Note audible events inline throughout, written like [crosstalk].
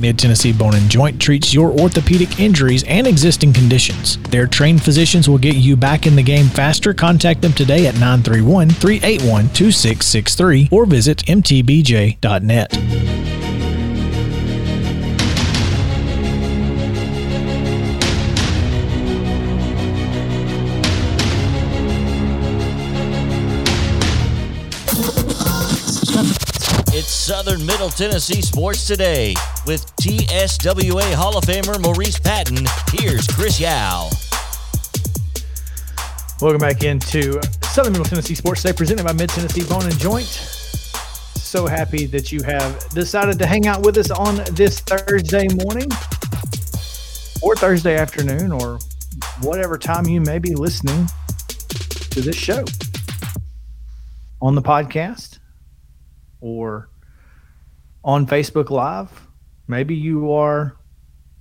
Mid Tennessee Bone and Joint treats your orthopedic injuries and existing conditions. Their trained physicians will get you back in the game faster. Contact them today at 931 381 2663 or visit mtbj.net. Middle Tennessee Sports Today with TSWA Hall of Famer Maurice Patton. Here's Chris Yao. Welcome back into Southern Middle Tennessee Sports Today, presented by Mid Tennessee Bone and Joint. So happy that you have decided to hang out with us on this Thursday morning or Thursday afternoon or whatever time you may be listening to this show on the podcast or on Facebook Live. Maybe you are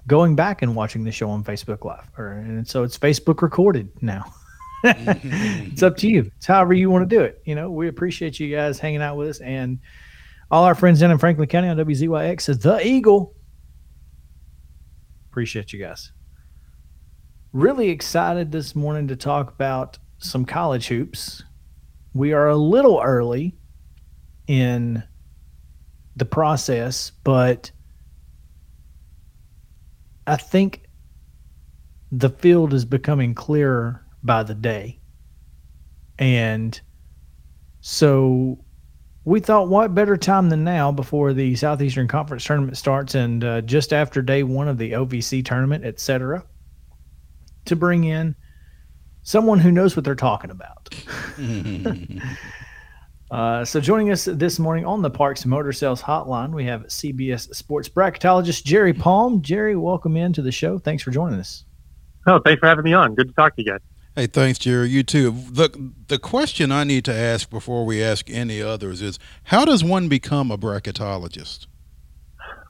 going back and watching the show on Facebook Live, or and so it's Facebook recorded now. [laughs] it's up to you. It's however you want to do it. You know, we appreciate you guys hanging out with us and all our friends in Franklin County on WZYX is the Eagle. Appreciate you guys. Really excited this morning to talk about some college hoops. We are a little early in the process, but I think the field is becoming clearer by the day. And so we thought, what better time than now before the Southeastern Conference tournament starts and uh, just after day one of the OVC tournament, et cetera, to bring in someone who knows what they're talking about. [laughs] [laughs] Uh, so joining us this morning on the Parks Motor Sales Hotline, we have CBS Sports bracketologist Jerry Palm. Jerry, welcome into the show. Thanks for joining us. Oh, thanks for having me on. Good to talk to you guys. Hey, thanks, Jerry. You too. The the question I need to ask before we ask any others is, how does one become a bracketologist?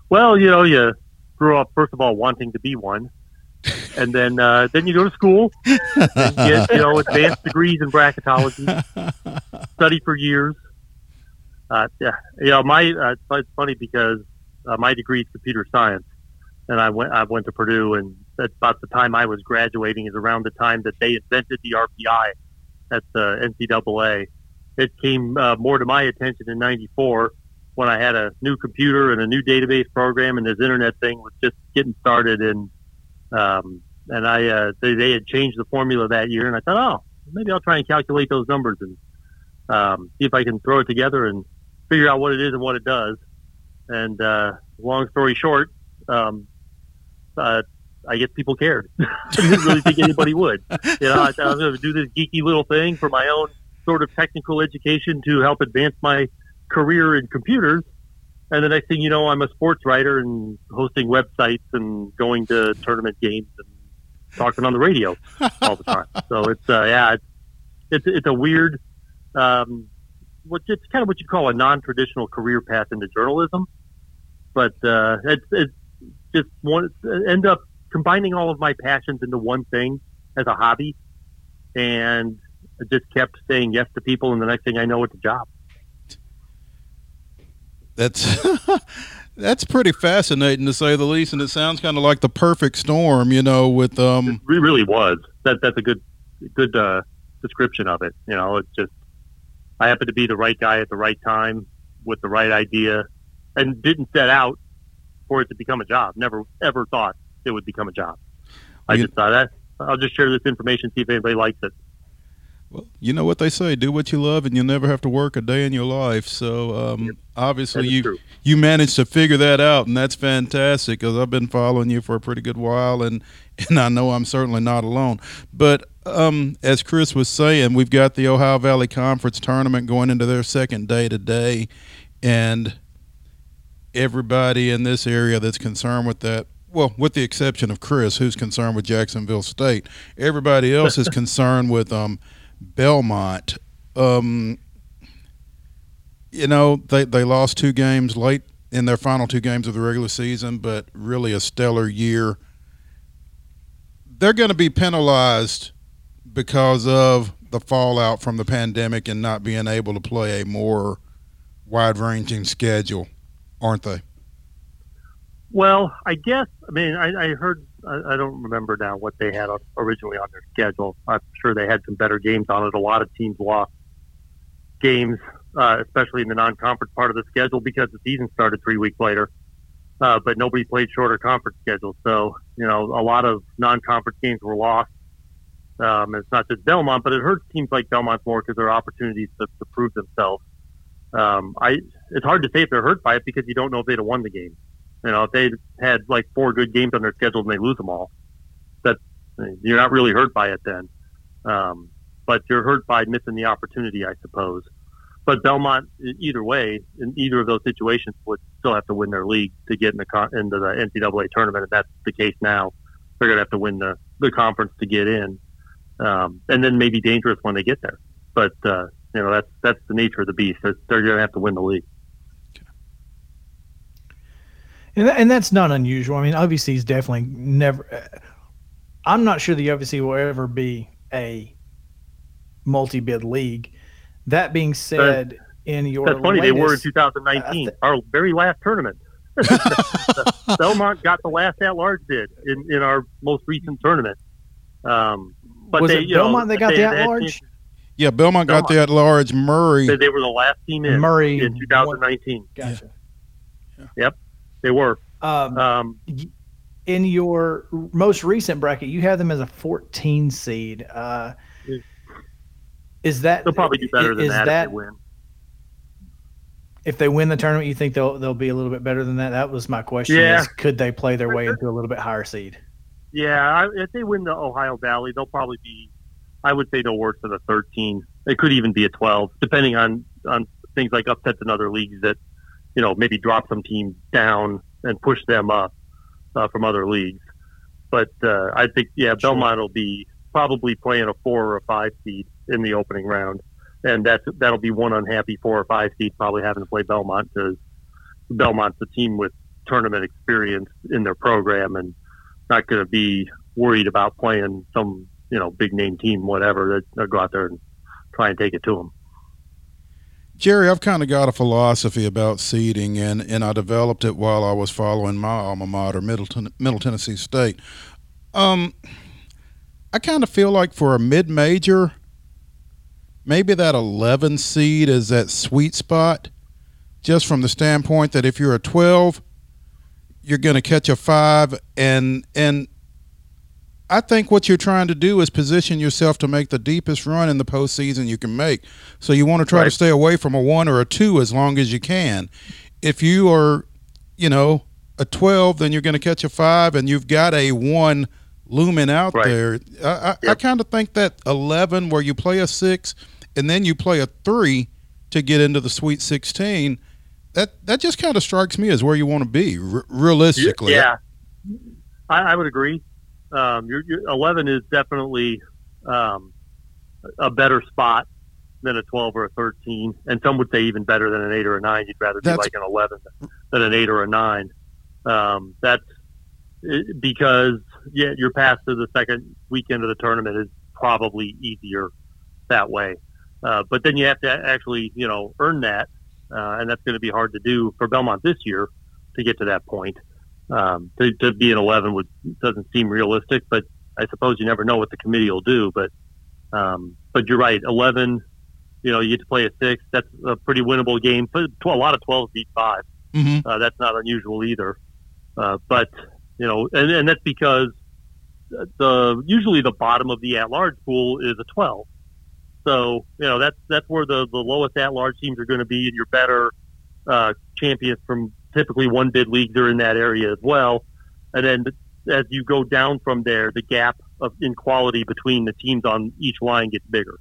Well, you know, you grew up first of all wanting to be one, and then uh, then you go to school and get you know advanced degrees in bracketology, study for years. Uh, yeah, you know, my uh, it's funny because uh, my degree is computer science, and I went I went to Purdue, and at about the time I was graduating is around the time that they invented the RPI at the NCAA. It came uh, more to my attention in '94 when I had a new computer and a new database program, and this internet thing was just getting started, and um, and I uh, they, they had changed the formula that year, and I thought, oh, maybe I'll try and calculate those numbers and um, see if I can throw it together and figure out what it is and what it does. And uh, long story short, um, uh, I guess people cared. [laughs] I didn't really think anybody would. You know, I, thought I was going to do this geeky little thing for my own sort of technical education to help advance my career in computers. And the next thing you know, I'm a sports writer and hosting websites and going to tournament games and talking on the radio all the time. so [laughs] it's uh, yeah, it's, it's it's a weird, um, what it's kind of what you call a non-traditional career path into journalism, but uh, it's it's just one end up combining all of my passions into one thing as a hobby, and I just kept saying yes to people, and the next thing I know, it's a job. That's [laughs] that's pretty fascinating to say the least, and it sounds kind of like the perfect storm, you know. With um, it really was. That that's a good good uh, description of it. You know, it's just I happened to be the right guy at the right time with the right idea, and didn't set out for it to become a job. Never ever thought it would become a job. I just thought that I'll just share this information, see if anybody likes it. Well, you know what they say: do what you love, and you'll never have to work a day in your life. So, um, yep. obviously, you true. you managed to figure that out, and that's fantastic. Because I've been following you for a pretty good while, and [laughs] and I know I'm certainly not alone. But um, as Chris was saying, we've got the Ohio Valley Conference tournament going into their second day today, and everybody in this area that's concerned with that well, with the exception of Chris, who's concerned with Jacksonville State, everybody else is [laughs] concerned with um, Belmont. Um, you know, they they lost two games late in their final two games of the regular season, but really a stellar year. They're going to be penalized because of the fallout from the pandemic and not being able to play a more wide ranging schedule, aren't they? Well, I guess. I mean, I, I heard. I, I, don't remember now what they had on, originally on their schedule. I'm sure they had some better games on it. A lot of teams lost games, uh, especially in the non-conference part of the schedule, because the season started three weeks later. Uh, but nobody played shorter conference schedules, so you know a lot of non-conference games were lost. Um, it's not just Belmont, but it hurts teams like Belmont more because there are opportunities to, to prove themselves. Um, I it's hard to say if they're hurt by it because you don't know if they'd have won the game. You know, if they had like four good games on their schedule and they lose them all, that you're not really hurt by it then. Um, but you're hurt by missing the opportunity, I suppose. But Belmont, either way, in either of those situations, would still have to win their league to get in the into the NCAA tournament, and that's the case now. They're going to have to win the, the conference to get in, um, and then maybe dangerous when they get there. But uh, you know that's that's the nature of the beast. They're, they're going to have to win the league. And, that, and that's not unusual. I mean, OVC is definitely never. I'm not sure the OVC will ever be a multi-bid league. That being said, in your that's funny. Latest, they were in 2019, uh, our very last tournament. [laughs] Belmont got the last at-large bid in, in our most recent tournament. Um, but was they, it Belmont know, they got they, the at-large? Yeah, Belmont, Belmont, got the at-large. Murray. They, they, were the last team in Murray in 2019. Gotcha. Yeah. Yep. They were. Um, um, in your most recent bracket, you have them as a 14 seed. Uh, is that they'll probably do better than that, that, if they win? If they win the tournament, you think they'll they'll be a little bit better than that? That was my question. Yeah. Is, could they play their way into a little bit higher seed? Yeah, if they win the Ohio Valley, they'll probably be. I would say they'll work for the 13. It could even be a 12, depending on on things like upsets in other leagues that you know, maybe drop some teams down and push them up uh, from other leagues. But uh, I think, yeah, Belmont will be probably playing a four or a five seed in the opening round, and that's that'll be one unhappy four or five seed probably having to play Belmont because Belmont's a team with tournament experience in their program and not going to be worried about playing some you know big name team whatever. They'll go out there and try and take it to them. Jerry, I've kind of got a philosophy about seeding, and, and I developed it while I was following my alma mater, Middle, Middle Tennessee State. Um, I kind of feel like for a mid major, maybe that 11 seed is that sweet spot, just from the standpoint that if you're a 12, you're going to catch a five, and and I think what you're trying to do is position yourself to make the deepest run in the postseason you can make. So you want to try right. to stay away from a one or a two as long as you can. If you are, you know, a 12, then you're going to catch a five, and you've got a one looming out right. there. I, I, yep. I kind of think that 11, where you play a six and then you play a three to get into the Sweet 16, that that just kind of strikes me as where you want to be r- realistically. Yeah, I, I would agree um, your, your 11 is definitely um, a better spot than a 12 or a 13, and some would say even better than an 8 or a 9. You'd rather be like an 11 than an 8 or a 9. Um, that's because yeah, your path to the second weekend of the tournament is probably easier that way. Uh, but then you have to actually, you know, earn that, uh, and that's going to be hard to do for Belmont this year to get to that point. Um, to, to be an 11 would, doesn't seem realistic, but I suppose you never know what the committee will do. But um, but you're right, 11. You know, you get to play a six. That's a pretty winnable game. But a lot of 12s beat 5 mm-hmm. uh, that's not unusual either. Uh, but you know, and, and that's because the usually the bottom of the at-large pool is a 12. So you know that's that's where the the lowest at-large teams are going to be, and your better uh, champions from typically one bid leagues are in that area as well. And then as you go down from there, the gap of in quality between the teams on each line gets bigger.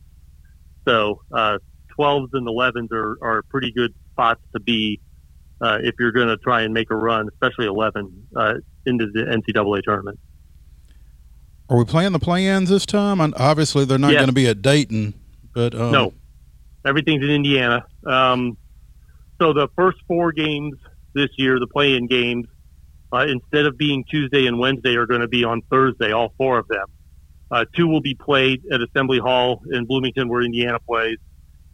So uh, 12s and 11s are, are pretty good spots to be uh, if you're going to try and make a run, especially 11 uh, into the NCAA tournament. Are we playing the play-ins this time? And obviously, they're not yes. going to be at Dayton, but um... no, everything's in Indiana. Um, so the first four games this year, the play-in games, uh, instead of being Tuesday and Wednesday, are going to be on Thursday. All four of them. Uh, two will be played at Assembly Hall in Bloomington, where Indiana plays,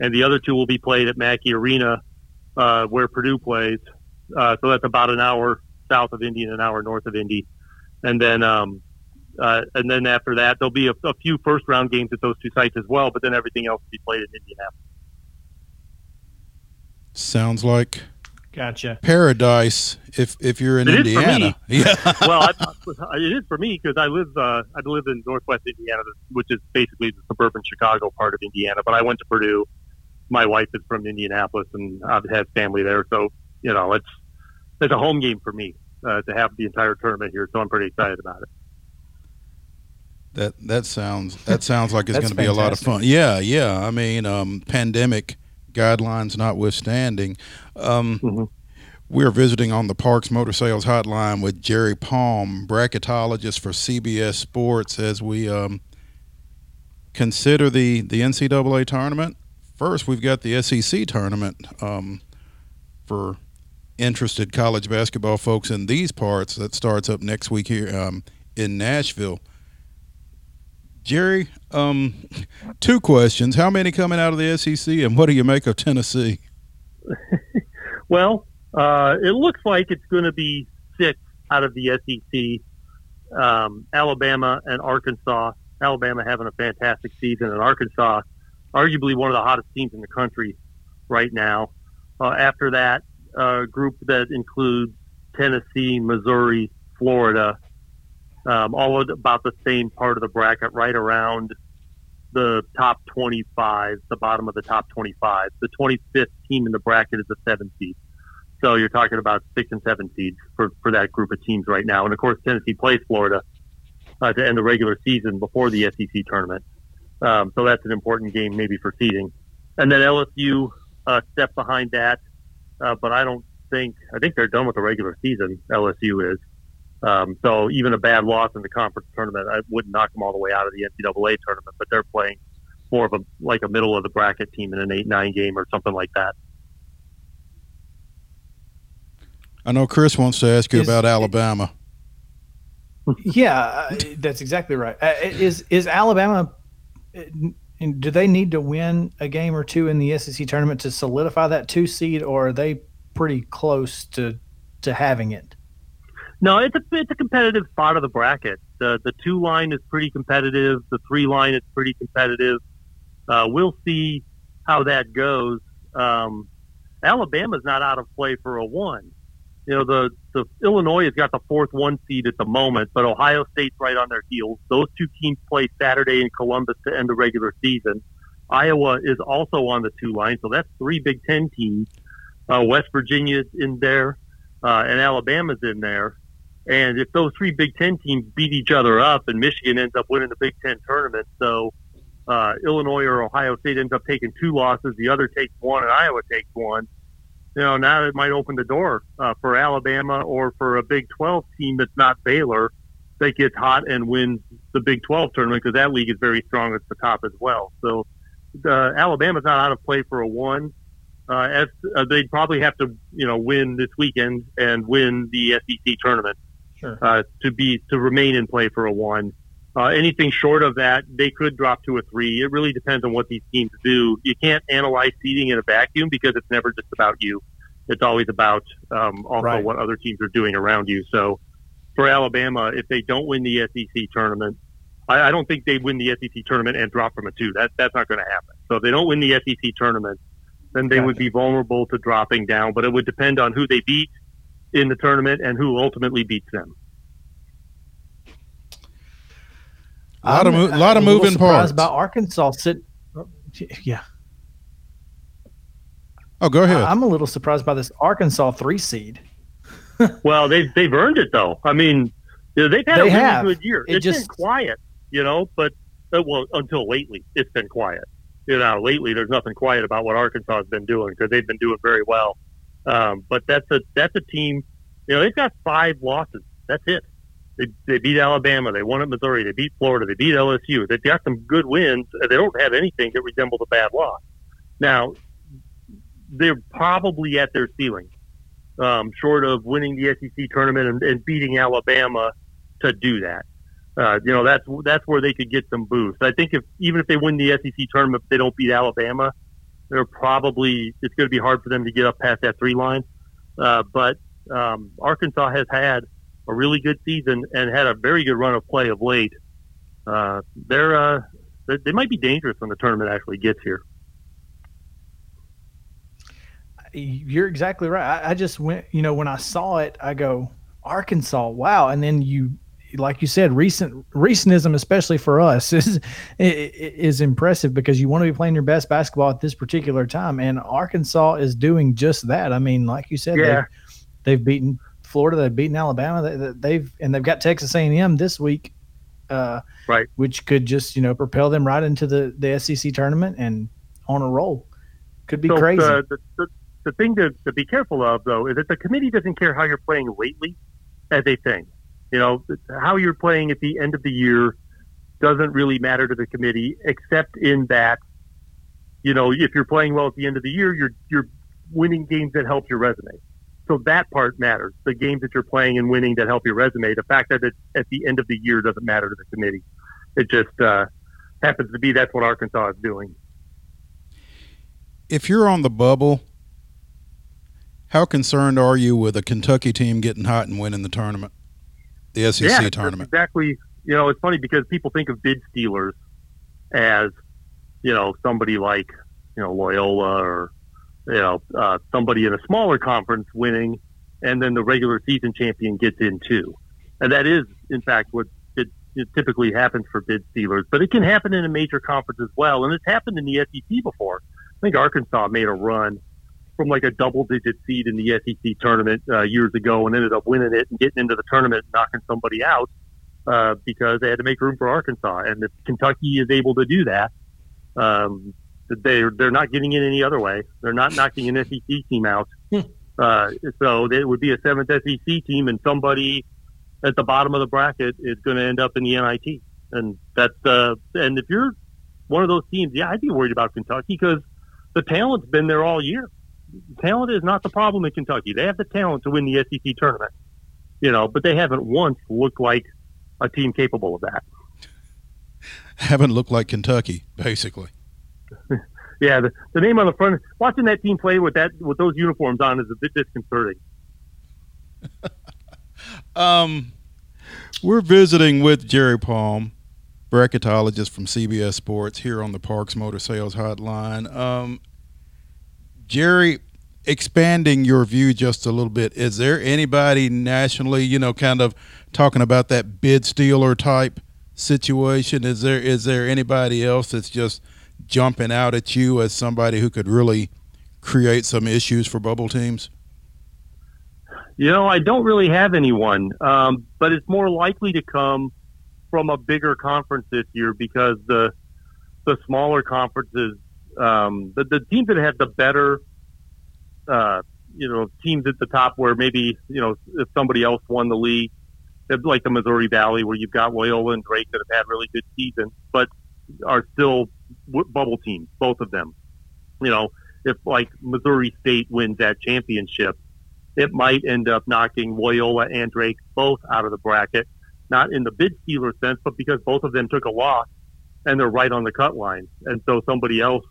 and the other two will be played at Mackey Arena, uh, where Purdue plays. Uh, so that's about an hour south of Indy and an hour north of Indy. And then, um, uh, and then after that, there'll be a, a, few first round games at those two sites as well. But then everything else will be played in Indianapolis. Sounds like Gotcha. Paradise if if you're in it Indiana. [laughs] Yeah. well, I, it is for me because I live uh, I live in Northwest Indiana, which is basically the suburban Chicago part of Indiana. But I went to Purdue. My wife is from Indianapolis, and I have had family there, so you know it's it's a home game for me uh, to have the entire tournament here. So I'm pretty excited about it. That that sounds that sounds like it's going to be a lot of fun. Yeah, yeah. I mean, um, pandemic guidelines notwithstanding. Um, mm-hmm. We're visiting on the Parks Motor Sales Hotline with Jerry Palm, bracketologist for CBS Sports, as we um, consider the, the NCAA tournament. First, we've got the SEC tournament um, for interested college basketball folks in these parts that starts up next week here um, in Nashville. Jerry, um, two questions. How many coming out of the SEC, and what do you make of Tennessee? [laughs] well, uh, it looks like it's going to be six out of the SEC. Um, Alabama and Arkansas. Alabama having a fantastic season, and Arkansas, arguably one of the hottest teams in the country right now. Uh, after that, a uh, group that includes Tennessee, Missouri, Florida, um, all about the same part of the bracket, right around the top 25, the bottom of the top 25. The 25th team in the bracket is the seventh seed. So you're talking about six and seven seeds for, for that group of teams right now. And of course, Tennessee plays Florida uh, to end the regular season before the SEC tournament. Um, so that's an important game maybe for seeding. And then LSU uh, step behind that, uh, but I don't think I think they're done with the regular season. LSU is. Um, so even a bad loss in the conference tournament, I wouldn't knock them all the way out of the NCAA tournament, but they're playing more of a like a middle of the bracket team in an eight nine game or something like that. I know Chris wants to ask you is, about Alabama. [laughs] Yeah, uh, that's exactly right. Uh, is is Alabama? Uh, do they need to win a game or two in the SEC tournament to solidify that two seed, or are they pretty close to to having it? No, it's a it's a competitive spot of the bracket. The the two line is pretty competitive. The three line is pretty competitive. Uh, we'll see how that goes. Um, Alabama's not out of play for a one. You know, the the Illinois has got the fourth one seed at the moment, but Ohio State's right on their heels. Those two teams play Saturday in Columbus to end the regular season. Iowa is also on the two line, so that's three Big Ten teams. Uh, West Virginia's in there, uh, and Alabama's in there. And if those three Big Ten teams beat each other up, and Michigan ends up winning the Big Ten tournament, so uh, Illinois or Ohio State ends up taking two losses, the other takes one, and Iowa takes one. You know, now it might open the door uh, for Alabama or for a Big 12 team that's not Baylor that gets hot and wins the Big 12 tournament because that league is very strong at the top as well. So uh, Alabama's not out of play for a one. Uh, as, uh, they'd probably have to, you know, win this weekend and win the SEC tournament sure. uh, to be to remain in play for a one. Uh, anything short of that, they could drop to a three. It really depends on what these teams do. You can't analyze seeding in a vacuum because it's never just about you. It's always about um, also right. what other teams are doing around you. So for Alabama, if they don't win the SEC tournament, I, I don't think they win the SEC tournament and drop from a two. That that's not going to happen. So if they don't win the SEC tournament, then they gotcha. would be vulnerable to dropping down. But it would depend on who they beat in the tournament and who ultimately beats them. A lot of mo- lot of moving parts. About Arkansas, sit, yeah. Oh, go ahead. I'm a little surprised by this Arkansas three seed. [laughs] well, they've they've earned it though. I mean, they've had they a really have. good year. It has just, been quiet, you know, but uh, well, until lately, it's been quiet. You know, lately there's nothing quiet about what Arkansas has been doing because they've been doing very well. Um, but that's a that's a team. You know, they've got five losses. That's it. They, they beat Alabama. They won at Missouri. They beat Florida. They beat LSU. They've got some good wins. They don't have anything that resembles a bad loss. Now, they're probably at their ceiling, um, short of winning the SEC tournament and, and beating Alabama to do that. Uh, you know, that's that's where they could get some boost. I think if even if they win the SEC tournament, if they don't beat Alabama, they're probably it's going to be hard for them to get up past that three line. Uh, but um, Arkansas has had a really good season and had a very good run of play of late. Uh, they're uh, they might be dangerous when the tournament actually gets here. You're exactly right. I, I just went, you know, when I saw it, I go Arkansas, wow, and then you like you said, recent recentism, especially for us, [laughs] is is impressive because you want to be playing your best basketball at this particular time, and Arkansas is doing just that. I mean, like you said, yeah. they've, they've beaten Florida, they've beaten Alabama, they, have and they've got Texas A and M this week, uh, right? Which could just you know propel them right into the the SEC tournament and on a roll. Could be so crazy. The, the, the, the thing to, to be careful of though is that the committee doesn't care how you're playing lately as a thing you know, how you're playing at the end of the year doesn't really matter to the committee, except in that, you know, if you're playing well at the end of the year, you're you're winning games that help your resume. So that part matters. The games that you're playing and winning that help your resume. The fact that it's at the end of the year doesn't matter to the committee. It just uh, happens to be that's what Arkansas is doing. If you're on the bubble, how concerned are you with a Kentucky team getting hot and winning the tournament? The SEC yeah, tournament. Exactly. You know, it's funny because people think of bid stealers as, you know, somebody like, you know, Loyola or, you know, uh, somebody in a smaller conference winning, and then the regular season champion gets in too. And that is, in fact, what it, it typically happens for bid stealers. But it can happen in a major conference as well. And it's happened in the SEC before. I think Arkansas made a run from like a double digit seed in the SEC tournament uh, years ago and ended up winning it and getting into the tournament, knocking somebody out uh, because they had to make room for Arkansas. And if Kentucky is able to do that, um, they're they're not getting in any other way. They're not knocking an SEC team out. Hmm. Uh, so it would be a seventh SEC team, and somebody at the bottom of the bracket is going to end up in the NIT. And that's uh, and if you're one of those teams, yeah, I'd be worried about Kentucky because the talent's been there all year talent is not the problem in Kentucky. They have the talent to win the SEC tournament, you know, but they haven't once looked like a team capable of that. Haven't looked like Kentucky, basically. [laughs] yeah, the, the name on the front. Watching that team play with that with those uniforms on is a bit disconcerting. [laughs] um, we're visiting with Jerry Palm, bracketologist from CBS Sports, here on the Parks Motor Sales Hotline. Um, Jerry, expanding your view just a little bit, is there anybody nationally, you know, kind of talking about that bid stealer type situation? Is there is there anybody else that's just jumping out at you as somebody who could really create some issues for bubble teams? You know, I don't really have anyone, um, but it's more likely to come from a bigger conference this year because the the smaller conferences um, the, the teams that have the better, uh, you know, teams at the top where maybe, you know, if somebody else won the league, like the Missouri Valley where you've got Loyola and Drake that have had really good seasons, but are still bubble teams, both of them. You know, if like Missouri State wins that championship, it might end up knocking Loyola and Drake both out of the bracket, not in the bid stealer sense, but because both of them took a loss and they're right on the cut line. And so somebody else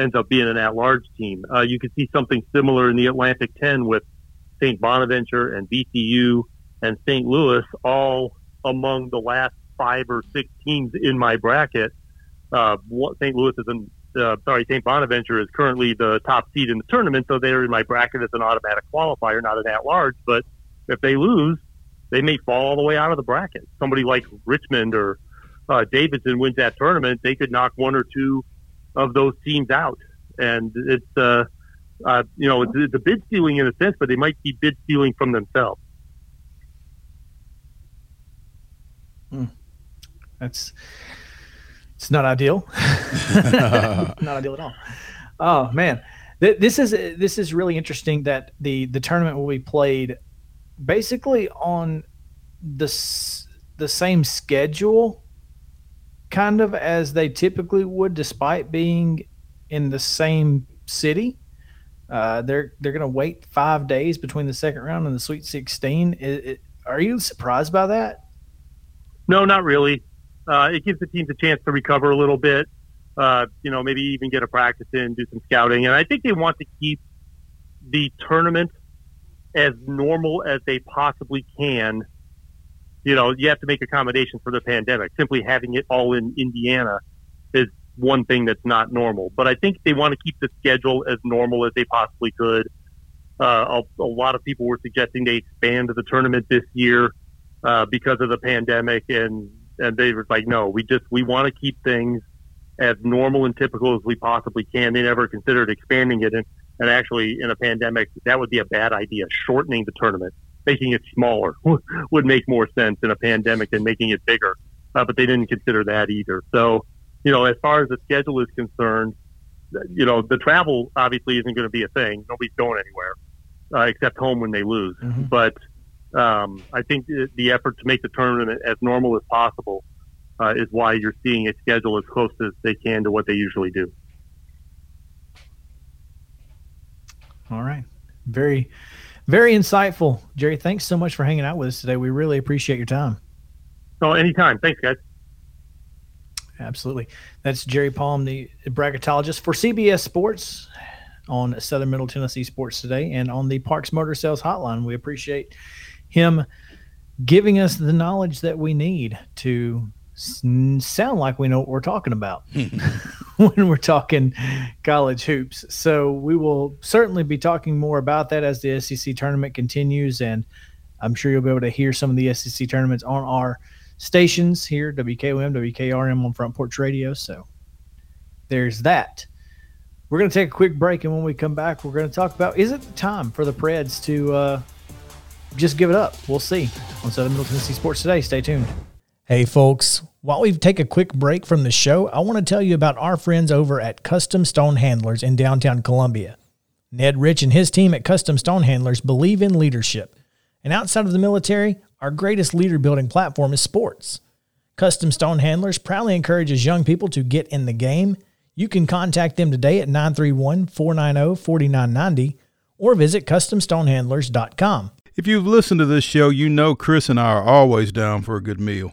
ends up being an at-large team. Uh, you could see something similar in the Atlantic 10 with St. Bonaventure and VCU and St. Louis all among the last five or six teams in my bracket. Uh, St. Louis is in, uh, sorry, St. Bonaventure is currently the top seed in the tournament, so they're in my bracket as an automatic qualifier, not an at-large. But if they lose, they may fall all the way out of the bracket. Somebody like Richmond or uh, Davidson wins that tournament, they could knock one or two of those teams out. And it's, uh, uh, you know, it's, it's a bid stealing in a sense, but they might be bid stealing from themselves. Hmm. That's it's not ideal. [laughs] not ideal at all. Oh man, this is this is really interesting that the the tournament will be played basically on the the same schedule kind of as they typically would, despite being in the same city. Uh, they're they're going to wait five days between the second round and the Sweet 16. It, it, are you surprised by that? No, not really. Uh, it gives the teams a chance to recover a little bit. Uh, you know, maybe even get a practice in, do some scouting, and I think they want to keep the tournament as normal as they possibly can. You know, you have to make accommodations for the pandemic. Simply having it all in Indiana is one thing that's not normal. But I think they want to keep the schedule as normal as they possibly could. Uh, a, a, lot of people were suggesting they expand the tournament this year uh, because of the pandemic, and and they were like, no, we just we want to keep things as normal and typical as we possibly can. They never considered expanding it, and and actually in a pandemic that would be a bad idea. Shortening the tournament, making it smaller, [laughs] would make more sense in a pandemic than making it bigger. Uh, but they didn't consider that either. So you know, as far as the schedule is concerned, you know, the travel obviously isn't going to be a thing. Nobody's going anywhere uh, except home when they lose. Mm-hmm. But um, I think the effort to make the tournament as normal as possible uh, is why you're seeing a schedule as close as they can to what they usually do. All right. Very, very insightful. Jerry, thanks so much for hanging out with us today. We really appreciate your time. Oh, anytime. Thanks, guys. Absolutely. That's Jerry Palm, the bracketologist for CBS Sports on Southern Middle Tennessee Sports Today and on the Parks Motor Sales Hotline. We appreciate him giving us the knowledge that we need to sound like we know what we're talking about [laughs] [laughs] when we're talking college hoops. So we will certainly be talking more about that as the SEC tournament continues. And I'm sure you'll be able to hear some of the SEC tournaments on our – stations here WKOM, WKRM on Front Porch Radio. So there's that. We're going to take a quick break, and when we come back, we're going to talk about is it time for the Preds to uh, just give it up? We'll see on Southern Middle Tennessee Sports Today. Stay tuned. Hey, folks. While we take a quick break from the show, I want to tell you about our friends over at Custom Stone Handlers in downtown Columbia. Ned Rich and his team at Custom Stone Handlers believe in leadership. And outside of the military, our greatest leader building platform is sports. Custom Stone Handlers proudly encourages young people to get in the game. You can contact them today at 931 490 4990 or visit CustomStonehandlers.com. If you've listened to this show, you know Chris and I are always down for a good meal.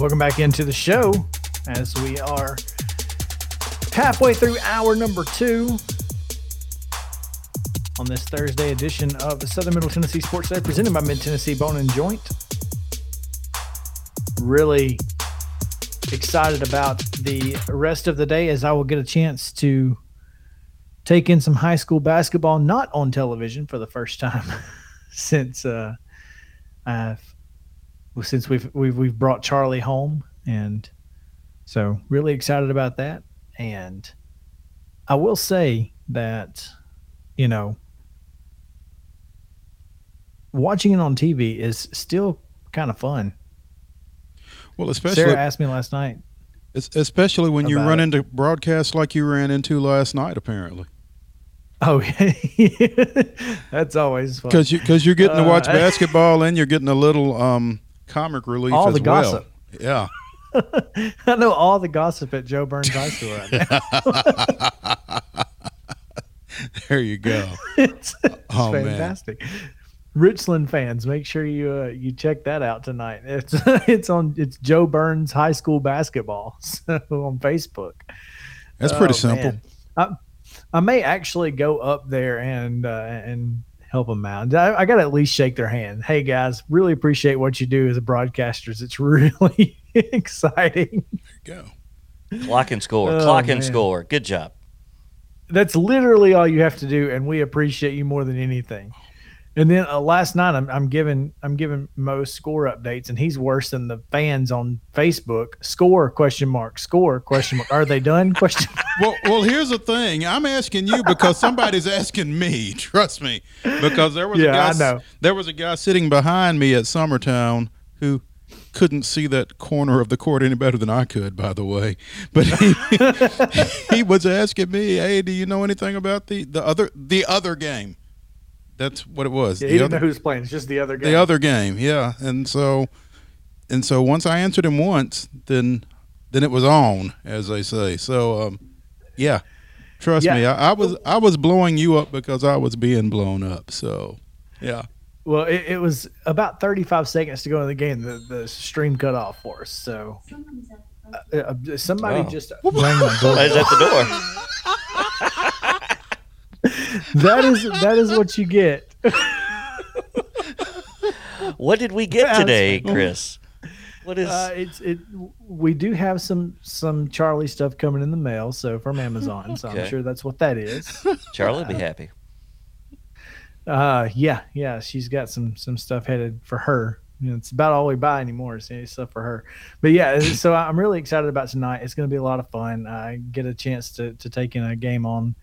Welcome back into the show as we are halfway through hour number two on this Thursday edition of the Southern Middle Tennessee Sports Day presented by Mid Tennessee Bone and Joint. Really excited about the rest of the day as I will get a chance to take in some high school basketball not on television for the first time [laughs] since uh, I've since we've we've we've brought Charlie home and so really excited about that and I will say that you know watching it on TV is still kind of fun. Well, especially Sarah asked me last night. Especially when you run it. into broadcasts like you ran into last night, apparently. Oh, yeah. [laughs] that's always fun because you because you're getting to watch uh, [laughs] basketball and you're getting a little um, comic relief all the well. gossip. Yeah, [laughs] I know all the gossip at Jo Byrns High School right now. [laughs] there you go. [laughs] it's, it's oh, fantastic. Man. Richland fans, make sure you uh, you check that out tonight. It's it's on it's Jo Byrns High School basketball so on Facebook. That's pretty oh, simple. I, I, may actually go up there and uh, and help them out. I, I got to at least shake their hand. Hey guys, really appreciate what you do as a broadcasters. It's really [laughs] exciting. There you go. Clock and score. Oh, Clock man. and score. Good job. That's literally all you have to do, and we appreciate you more than anything. And then uh, last night, I'm, I'm giving I'm giving Mo score updates, and he's worse than the fans on Facebook. Score question mark score question mark. Are they done? [laughs] Question. well, well, here's the thing. I'm asking you because somebody's asking me. [laughs] Trust me, because there was yeah, a guy. I know. There was a guy sitting behind me at Summertown who couldn't see that corner of the court any better than I could, by the way. But he, [laughs] he was asking me, "Hey, do you know anything about the the other the other game?" That's what it was. Yeah, the he didn't other, know who's playing. It's just the other game. the other game, yeah. And so, and so once I answered him once, then then it was on, as they say. So, um, yeah, trust Yeah. me, I, I was I was blowing you up because I was being blown up. So, yeah. Well, it, it was about 35 seconds to go in the game. The, the stream cut off for us. So uh, uh, somebody Oh. just rang my [laughs] door. is at the door? [laughs] that is that is what you get. What did we get today, Chris? What is? Uh, it's it. We do have some some Charlie stuff coming in the mail, so from Amazon. So I'm sure that's what that is. Charlie be happy. Uh, yeah, yeah. She's got some some stuff headed for her. You know, it's about all we buy anymore is any stuff for her. But yeah, so I'm really excited about tonight. It's going to be a lot of fun. I get a chance to to take in a game on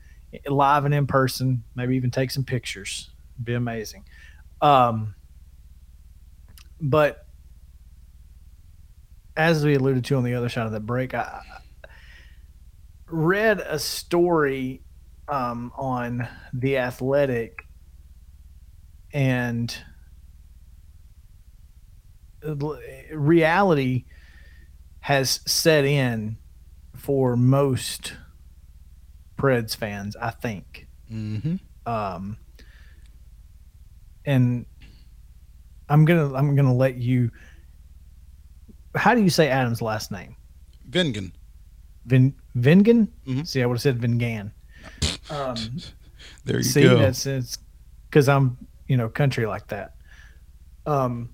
live and in person. Maybe even take some pictures. be amazing. Um, but as we alluded to on the other side of the break, I read a story um, on the Athletic and reality has set in for most Preds fans, I think. Mm-hmm. Um, and I'm gonna I'm gonna let you. How do you say Adam's last name? Vengen. Vin Vingan? Mhm. See, I would have said Vingan. [laughs] Um, There you see, go. that's it's because I'm you know country like that. Um,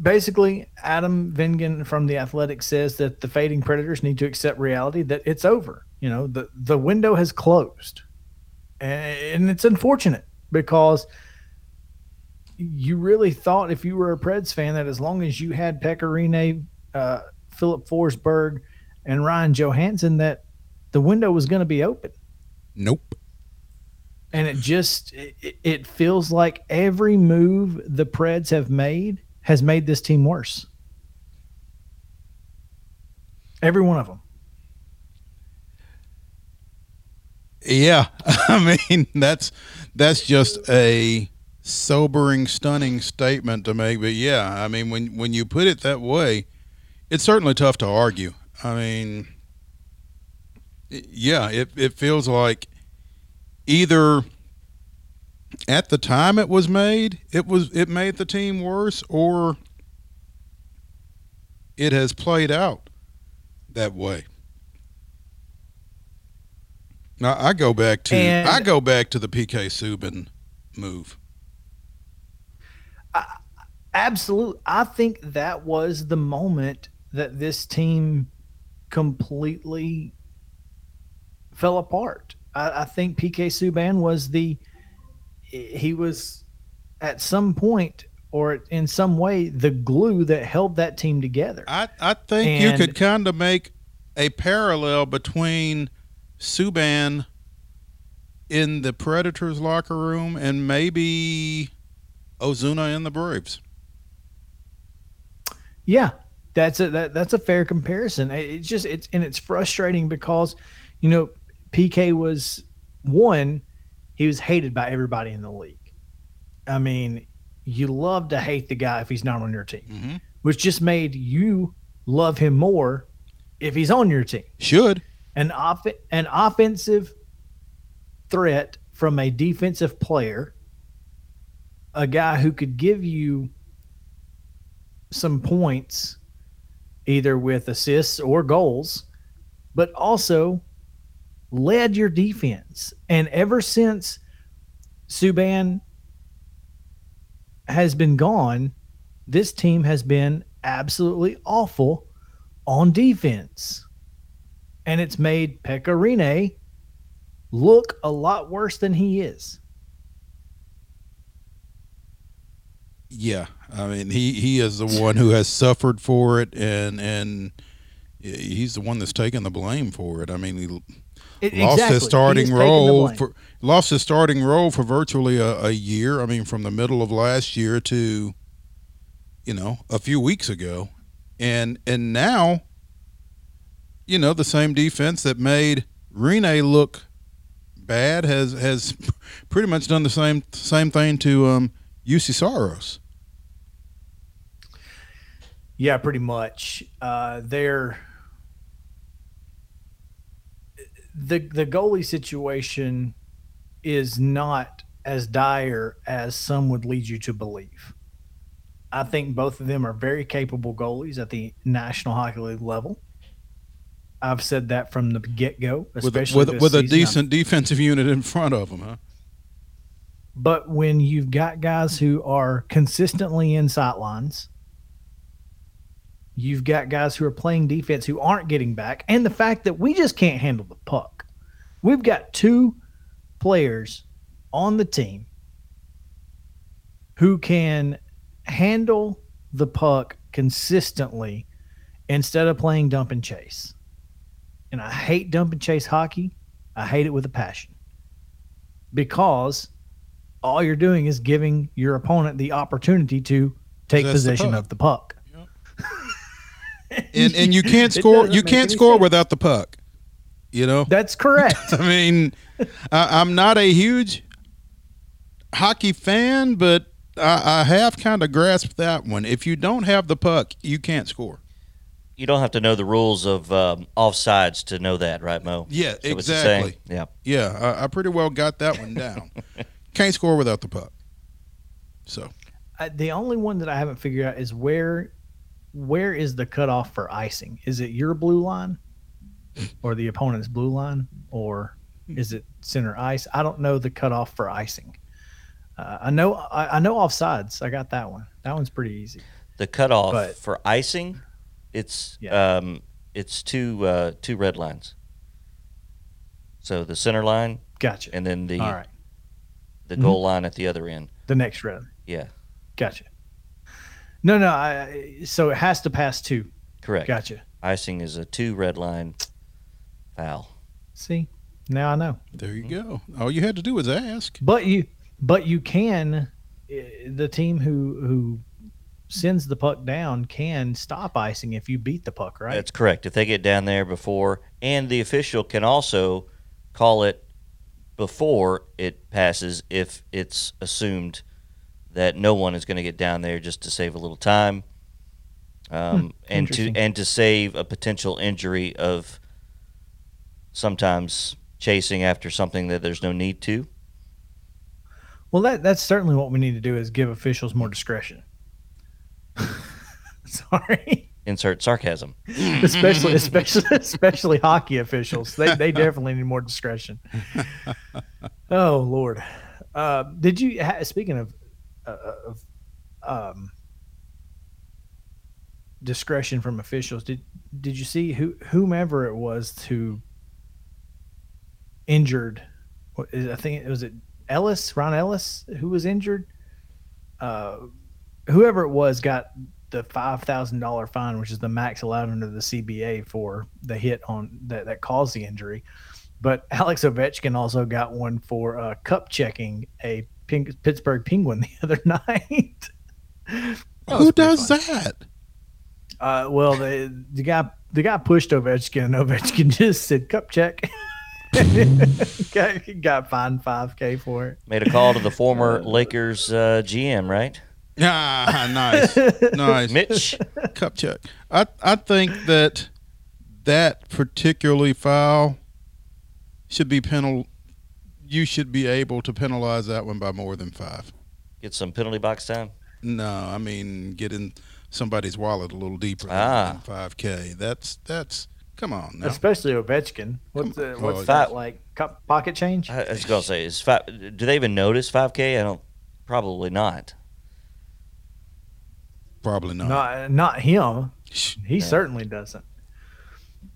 basically, Adam Vingan from the Athletic says that the fading Predators need to accept reality that it's over. You know, the the window has closed, and it's unfortunate because you really thought if you were a Preds fan that as long as you had Pekka Rinne, uh, Filip Forsberg, and Ryan Johansen that the window was going to be open Nope. and it just it, it feels like every move the Preds have made has made this team worse. Every one of them. Yeah, [laughs] I mean that's that's just a sobering, stunning statement to make. But yeah, I mean when when you put it that way, it's certainly tough to argue. I mean, yeah, it it feels like either at the time it was made, it was it made the team worse, or it has played out that way. Now I go back to And- I go back to the PK Subban move. I, Absolutely. I think that was the moment that this team completely fell apart. I, I think PK Subban was the he was at some point or in some way the glue that held that team together. I, I think you could kind of make a parallel between Subban in the Predators locker room and maybe Ozuna in the Braves. Yeah, that's a that, that's a fair comparison. It's just it's and it's frustrating because you know PK was one, he was hated by everybody in the league. I mean, you love to hate the guy if he's not on your team, Mm-hmm. which just made you love him more if he's on your team. Should. An off an offensive threat from a defensive player, a guy who could give you some points either with assists or goals, but also led your defense. And ever since Subban has been gone, this team has been absolutely awful on defense. And it's made Pekka Rinne look a lot worse than he is. Yeah, I mean he he is the one who has suffered for it, and and he's the one that's taken the blame for it. I mean, he, it, lost exactly. his starting role for lost his starting role for virtually a, a, year. I mean, from the middle of last year to you know a few weeks ago, and and now you know the same defense that made Rinne look bad has has [laughs] pretty much done the same same thing to um, Juuse Saros. Yeah, pretty much. Uh, they're the the goalie situation is not as dire as some would lead you to believe. I think both of them are very capable goalies at the National Hockey League level. I've said that from the get go, especially with, with, with a decent defensive unit in front of them, huh? But when you've got guys who are consistently in sight lines, you've got guys who are playing defense who aren't getting back, and the fact that we just can't handle the puck. We've got two players on the team who can handle the puck consistently instead of playing dump and chase. And I hate dump and chase hockey. I hate it with a passion because all you're doing is giving your opponent the opportunity to take possession the of the puck. Yep. and and you can't score you can't score sense. without the puck. You know? That's correct. [laughs] I mean, I, am not a huge hockey fan, but I, I have kind of grasped that one. If you don't have the puck, you can't score. You don't have to know the rules of um, offsides to know that, right, Mo? Yeah, exactly. Yeah, yeah. I, I, pretty well got that one down. [laughs] can't score without the puck. So, uh, the only one that I haven't figured out is where, where is the cutoff for icing? Is it your blue line? or the opponent's blue line, or is it center ice? I don't know the cutoff for icing. Uh, I know I, I, know offsides. I got that one. That one's pretty easy. The cutoff but, for icing, it's yeah. um, it's two uh, two red lines. So the center line, gotcha, and then the all right. the goal mm-hmm. line at the other end. The next red. Yeah, gotcha. No, no. I, so it has to pass two. Correct. Gotcha. Icing is a two red line foul. See, now I know. There you go. All you had to do was ask. But you, but you can. Eh, the team who who sends the puck down can stop icing if you beat the puck, right? That's correct. If they get down there before, and the official can also call it before it passes if it's assumed that no one is going to get down there just to save a little time, um, hmm, and to and to save a potential injury of sometimes chasing after something that there's no need to. Well, that that's certainly what we need to do is give officials more discretion. [laughs] Sorry. Insert sarcasm. especially, [laughs] especially, especially hockey officials. They they definitely need more discretion. [laughs] oh Lord, uh, did you? Speaking of, of um, discretion from officials, did did you see who whomever it was to injured. I think it was it Ellis, Ron Ellis, who was injured. Uh, whoever it was got the five thousand dollar fine, which is the max allowed under the CBA for the hit on that that caused the injury. But Alex Ovechkin also got one for uh, cup checking a Pink, Pittsburgh Penguin the [laughs] other night. Who does fun. that? Uh, well, the the guy the guy pushed Ovechkin, and [laughs] Ovechkin just said cup check. [laughs] got, got fined five k for it. Made a call to the former Lakers uh, GM, right? Ah, nice, nice, Mitch Kupchak. I I think that that particularly foul should be penal. You should be able to penalize that one by more than five. Get some penalty box time. No, I mean get in somebody's wallet a little deeper ah. than five k. That's that's Come on, now. especially Ovechkin. What's the, what's oh, that like? Pocket change? I, was gonna say, is five, do they even notice five k? I don't. Probably not. Probably not. Not not him. He yeah. certainly doesn't.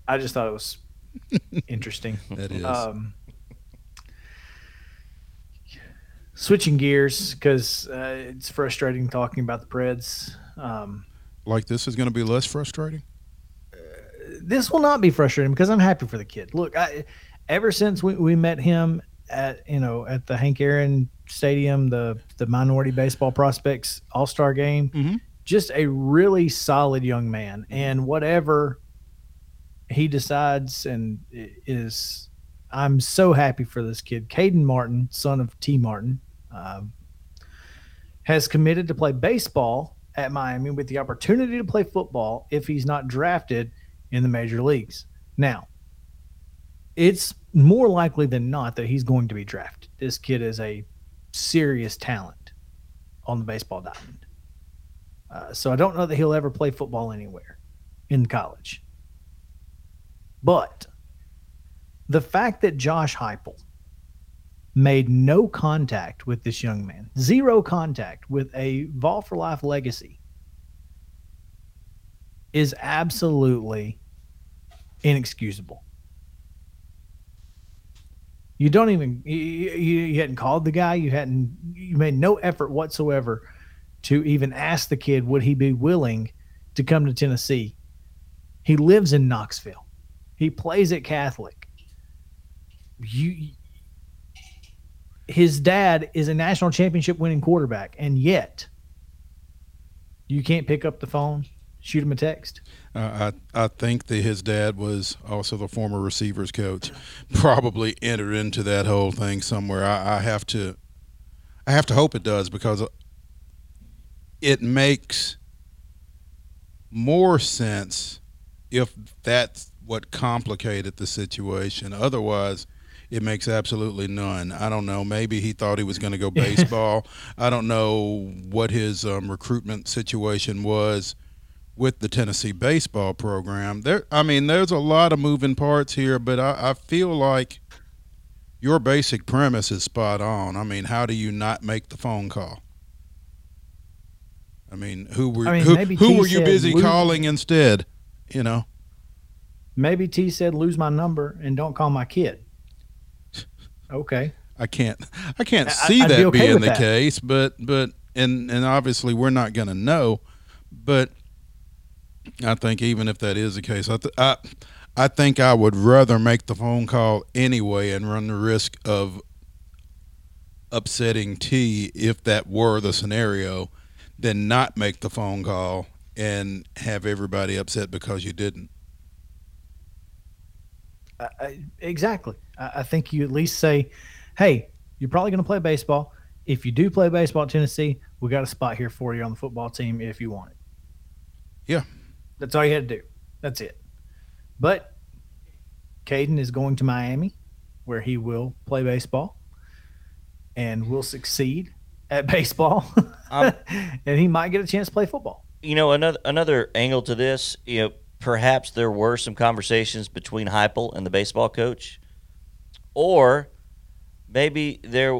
I just thought it was interesting. [laughs] that is. Um, switching gears because uh, it's frustrating talking about the Preds. Um, like this is going to be less frustrating. this will not be frustrating because I'm happy for the kid. Look, I, ever since we, we met him at you know at the Hank Aaron Stadium, the the minority baseball prospects All Star game, mm-hmm. just a really solid young man, and whatever he decides and is, I'm so happy for this kid, Caden Martin, son of Tee Martin, um, has committed to play baseball at Miami with the opportunity to play football if he's not drafted in the major leagues. Now, it's more likely than not that he's going to be drafted. This kid is a serious talent on the baseball diamond. Uh, so I don't know that he'll ever play football anywhere in college. But the fact that Josh Heupel made no contact with this young man, zero contact with a Vol for Life legacy, is absolutely inexcusable. You don't even you, you, you hadn't called the guy. You hadn't you made no effort whatsoever to even ask the kid would he be willing to come to Tennessee. He lives in Knoxville. He plays at Catholic. You his dad is a national championship winning quarterback and yet you can't pick up the phone shoot him a text. Uh, I I think that his dad was also the former receivers coach. Probably entered into that whole thing somewhere. I, I have to, I have to hope it does because it makes more sense if that's what complicated the situation. Otherwise, it makes absolutely none. I don't know. Maybe he thought he was going to go [laughs] baseball. I don't know what his um, recruitment situation was with the Tennessee baseball program. There, I mean, there's a lot of moving parts here, but I, I feel like your basic premise is spot on. I mean, how do you not make the phone call? I mean, who were I mean, who, who were you busy lose, calling instead? You know, maybe Tee said lose my number and don't call my kid. Okay, I can't I can't see I, that be okay being the that. case, but but and and obviously we're not going to know, but I think even if that is the case, I, th- I, I think I would rather make the phone call anyway and run the risk of upsetting Tee if that were the scenario than not make the phone call and have everybody upset because you didn't. Exactly. I, I think you at least say, hey, you're probably going to play baseball. If you do play baseball at Tennessee, we got a spot here for you on the football team if you want it. Yeah, that's all you had to do. That's it. But Caden is going to Miami, where he will play baseball and will succeed at [laughs] baseball, um, [laughs] and he might get a chance to play football. You know, another another angle to this, you know, perhaps there were some conversations between Heupel and the baseball coach, or maybe there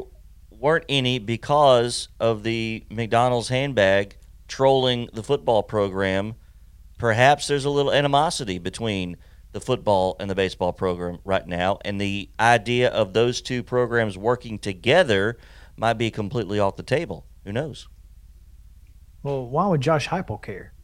weren't any because of the McDonald's handbag trolling the football program perhaps there's a little animosity between the football and the baseball program right now, and the idea of those two programs working together might be completely off the table. Who knows? Well, why would Josh Heupel care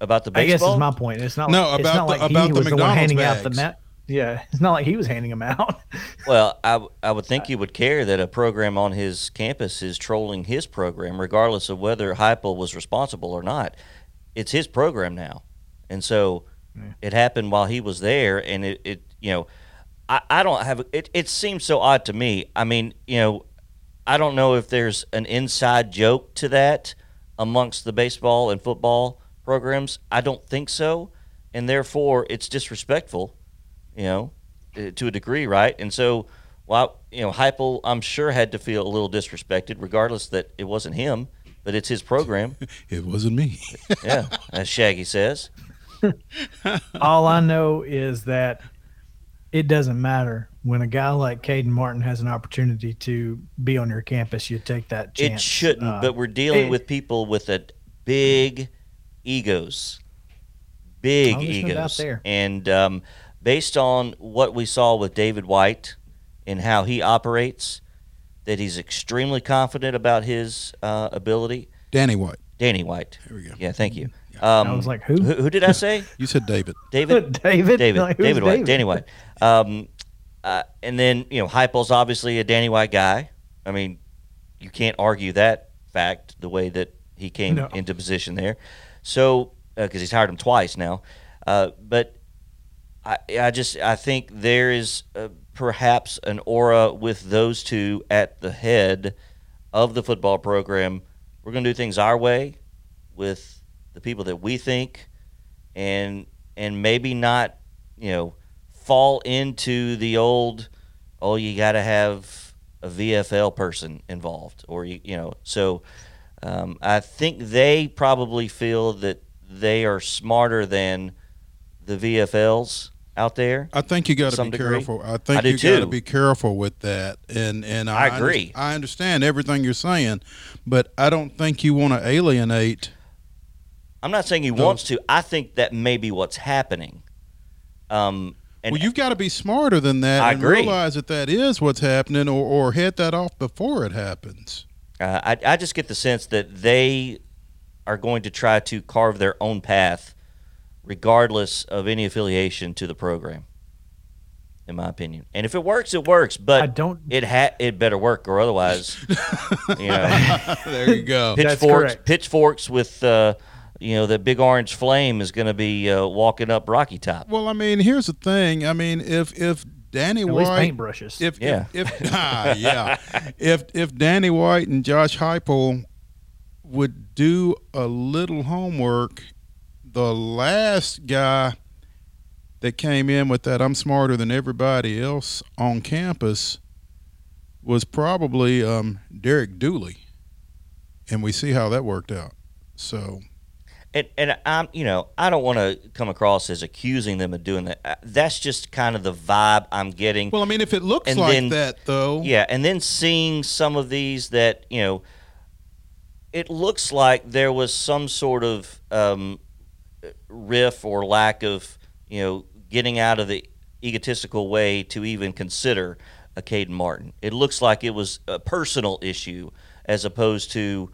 about the baseball? I guess is my point. It's not. No, like, about not the, like about he the was McDonald's the one handing bags. out the mat. Yeah, it's not like he was handing them out. [laughs] well, I, I would think uh, he would care that a program on his campus is trolling his program, regardless of whether Heupel was responsible or not it's his program now, and so yeah. it happened while he was there, and it, it you know, I, I don't have it. It seems so odd to me. I mean, you know, I don't know if there's an inside joke to that amongst the baseball and football programs. I don't think so, and therefore it's disrespectful, you know, eh, to a degree, right? And so, well, you know, Heupel, I'm sure had to feel a little disrespected, regardless that it wasn't him but it's his program. [laughs] it wasn't me. [laughs] yeah, as Shaggy says. [laughs] All I know is that it doesn't matter when a guy like Caden Martin has an opportunity to be on your campus. You take that chance. It shouldn't, uh, but we're dealing it, with people with a big egos, big egos, no and um, based on what we saw with David White and how he operates, that he's extremely confident about his uh, ability. Danny White. Danny White. There we go. Yeah, thank you. Um, I was like, who? who, who did I say? [laughs] You said David. David. [laughs] David. David. Like, David White. David? Danny White. Um, uh, and then you know, Heupel's obviously a Danny White guy. I mean, you can't argue that fact the way that he came No. into position there. So because he's hired him twice now, uh, but I, I just I think there is uh, perhaps an aura with those two at the head of the football program. We're going to do things our way with the people that we think, and and maybe not you know fall into the old oh you got to have a VFL person involved or you you know so um, I think they probably feel that they are smarter than the VFLs out there. I think you got to be degree. careful. I think I you got to be careful with that. And and I I, agree. I understand everything you're saying, but I don't think you want to alienate. I'm not saying he Those- wants to. I think that may be what's happening. Um, and well, you've got to be smarter than that I and agree. realize that that is what's happening, or or head that off before it happens. Uh, I, I just get the sense that they are going to try to carve their own path, regardless of any affiliation to the program. In my opinion, and if it works, it works. But I don't- It ha- It better work, or otherwise, [laughs] you know, there you go. Pitchforks. Pitchforks with, uh, you know, the big orange flame is going to be uh, walking up Rocky Top. Well, I mean, here's the thing. I mean, if if Danny At least White, paintbrushes. if Yeah. if, if [laughs] ah, yeah, if if Danny White and Josh Heupel would do a little homework, the last guy that came in with that I'm smarter than everybody else on campus was probably um, Derek Dooley, and we see how that worked out. So And, and I'm, you know, I don't want to come across as accusing them of doing that. Uh, That's just kind of the vibe I'm getting. Well, I mean, if it looks And like then- that, though, Yeah, and then seeing some of these that you know, it looks like there was some sort of um, riff or lack of you know getting out of the egotistical way to even consider a Caden Martin. It looks like it was a personal issue as opposed to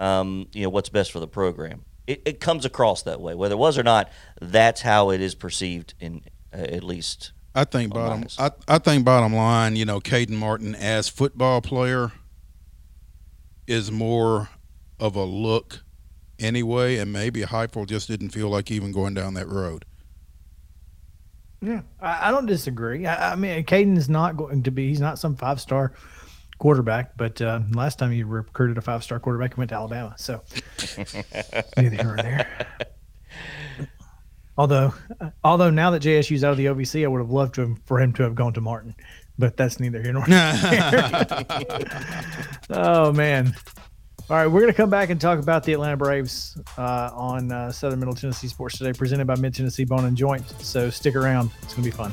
um, you know what's best for the program. It, it comes across that way, whether it was or not. That's how it is perceived in uh, at least. I think bottom. I, I think bottom line, you know, Caden Martin as football player is more of a look anyway, and maybe Heupel just didn't feel like even going down that road. Yeah, I, I don't disagree. I, I mean, Caden is not going to be. He's not some five star quarterback. But uh, last time he recruited a five star quarterback, he went to Alabama. So [laughs] neither here nor there. Although, although now that JSU's out of the OVC, I would have loved to, for him to have gone to Martin. But that's neither here nor there. [laughs] oh man. All right, we're going to come back and talk about the Atlanta Braves uh, on uh, Southern Middle Tennessee Sports Today, presented by Mid Tennessee Bone and Joint. So stick around; it's going to be fun.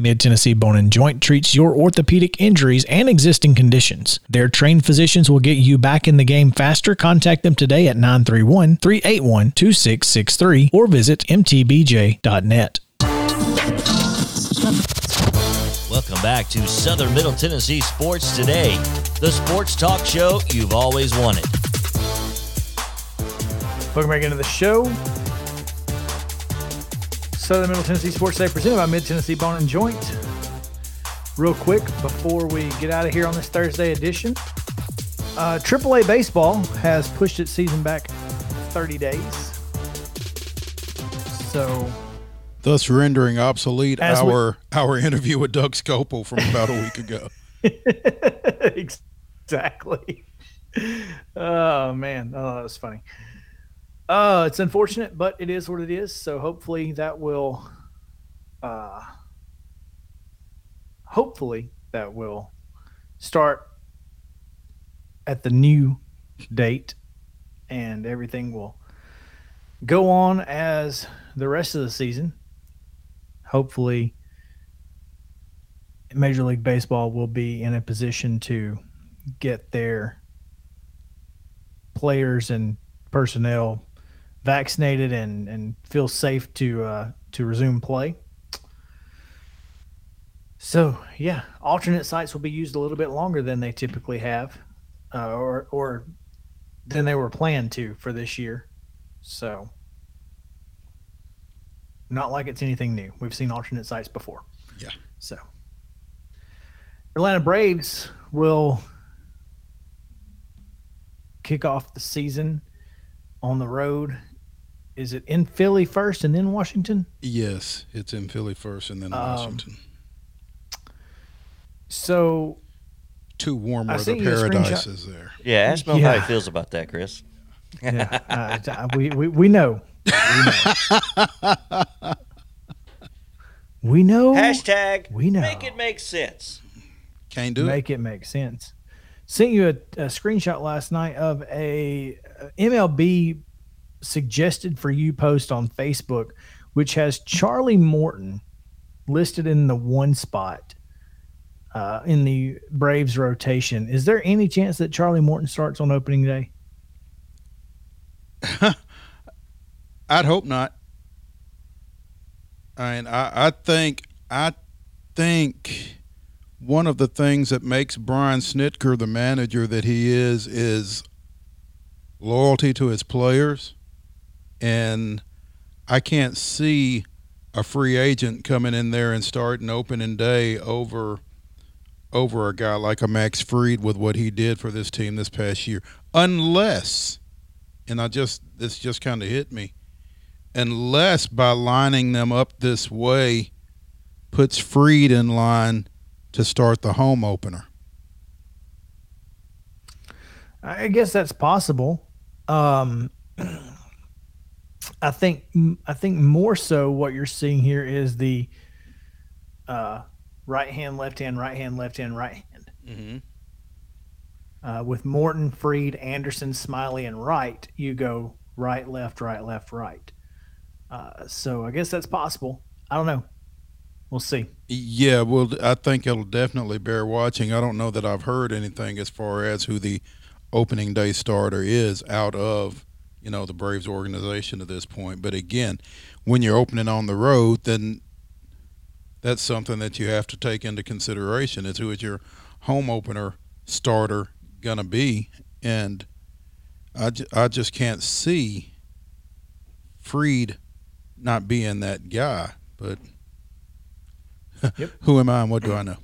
Mid Tennessee Bone and Joint treats your orthopedic injuries and existing conditions. Their trained physicians will get you back in the game faster. Contact them today at 931 381 2663 or visit mtbj.net. Welcome back to Southern Middle Tennessee Sports Today, the sports talk show you've always wanted. Welcome back into the show. Southern Middle Tennessee Sports Day presented by Mid Tennessee Bone and Joint. Real quick before we get out of here on this Thursday edition, uh, AAA baseball has pushed its season back 30 days. So Thus rendering obsolete As we- our our interview with Doug Scopel from about a week ago. [laughs] exactly. Oh man, oh that was funny. Uh, it's unfortunate, but it is what it is. So hopefully that will, uh, hopefully that will start at the new date and everything will go on as the rest of the season. Hopefully, Major League Baseball will be in a position to get their players and personnel vaccinated and, and feel safe to uh, to resume play. So yeah, alternate sites will be used a little bit longer than they typically have, uh, or or than they were planned to for this year. So not like it's anything new. We've seen alternate sites before. Yeah. So Atlanta Braves will kick off the season on the road. Is it in Philly first and then Washington? Yes, it's in Philly first and then Um, Washington. So Two warm I weather sent you a screenshot. paradises there. Yeah, ask Mo how he feels about that, Chris. yeah, uh, we, we we know. We know. We know. Hashtag We know. make it make sense. Can't do it. make it make sense. Sent you a, a screenshot last night of a uh, MLB suggested for you post on Facebook, which has Charlie Morton listed in the one spot uh, in the Braves rotation. Is there any chance that Charlie Morton starts on opening day? [laughs] I'd hope not. I mean, I, I think I think one of the things that makes Brian Snitker the manager that he is is loyalty to his players, and I can't see a free agent coming in there and starting opening day over over a guy like a Max Fried with what he did for this team this past year, unless, and I just this just kind of hit me unless by lining them up this way puts Fried in line to start the home opener. I guess that's possible. Um, [clears throat] I think I think more so what you're seeing here is the uh, right hand, left hand, right hand, left hand, right hand. Mm-hmm. Uh, with Morton, Fried, Anderson, Smyly, and Wright, you go right, left, right, left, right. Uh, so I guess that's possible. I don't know. We'll see. Yeah, well, I think it'll definitely bear watching. I don't know that I've heard anything as far as who the opening day starter is out of you know the Braves organization at this point. But again, when you're opening on the road, then that's something that you have to take into consideration. Is who is your home opener starter gonna be? And I, ju- I just can't see Fried not being that guy. But Yep. [laughs] who am I and what do I know?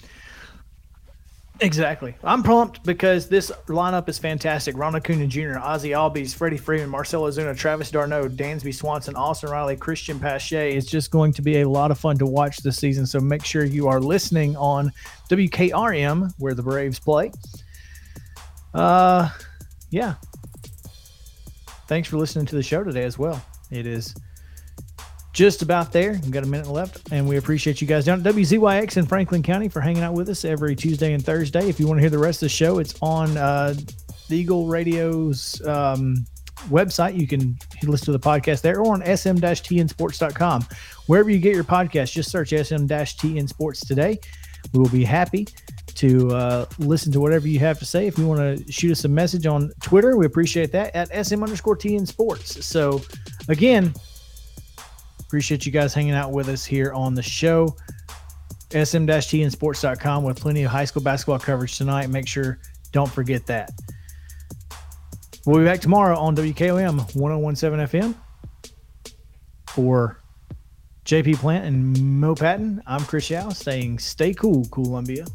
Exactly. I'm pumped because this lineup is fantastic. Ronald Acuna Jr., Ozzie Albies, Freddie Freeman, Marcell Ozuna, Travis d'Arnaud, Dansby Swanson, Austin Riley, Cristian Pache. It's just going to be a lot of fun to watch this season. So make sure you are listening on WKRM where the Braves play. Uh, yeah. Thanks for listening to the show today as well. It is just about there. We've got a minute left, and we appreciate you guys down at WZYX in Franklin County for hanging out with us every Tuesday and Thursday. If you want to hear the rest of the show, it's on uh, the Eagle Radio's um, website. You can listen to the podcast there or on sm-tnsports.com. Wherever you get your podcast, just search sm-tn sports today. We will be happy to uh, listen to whatever you have to say. If you want to shoot us a message on Twitter, we appreciate that at sm underscore tn sports. So, again, Appreciate you guys hanging out with us here on the show. sm-tnsports.com with plenty of high school basketball coverage tonight. Make sure, don't forget that. We'll be back tomorrow on WKOM 1017 FM. For JP Plant and Mo Patton, I'm Chris Yao saying stay cool, Columbia.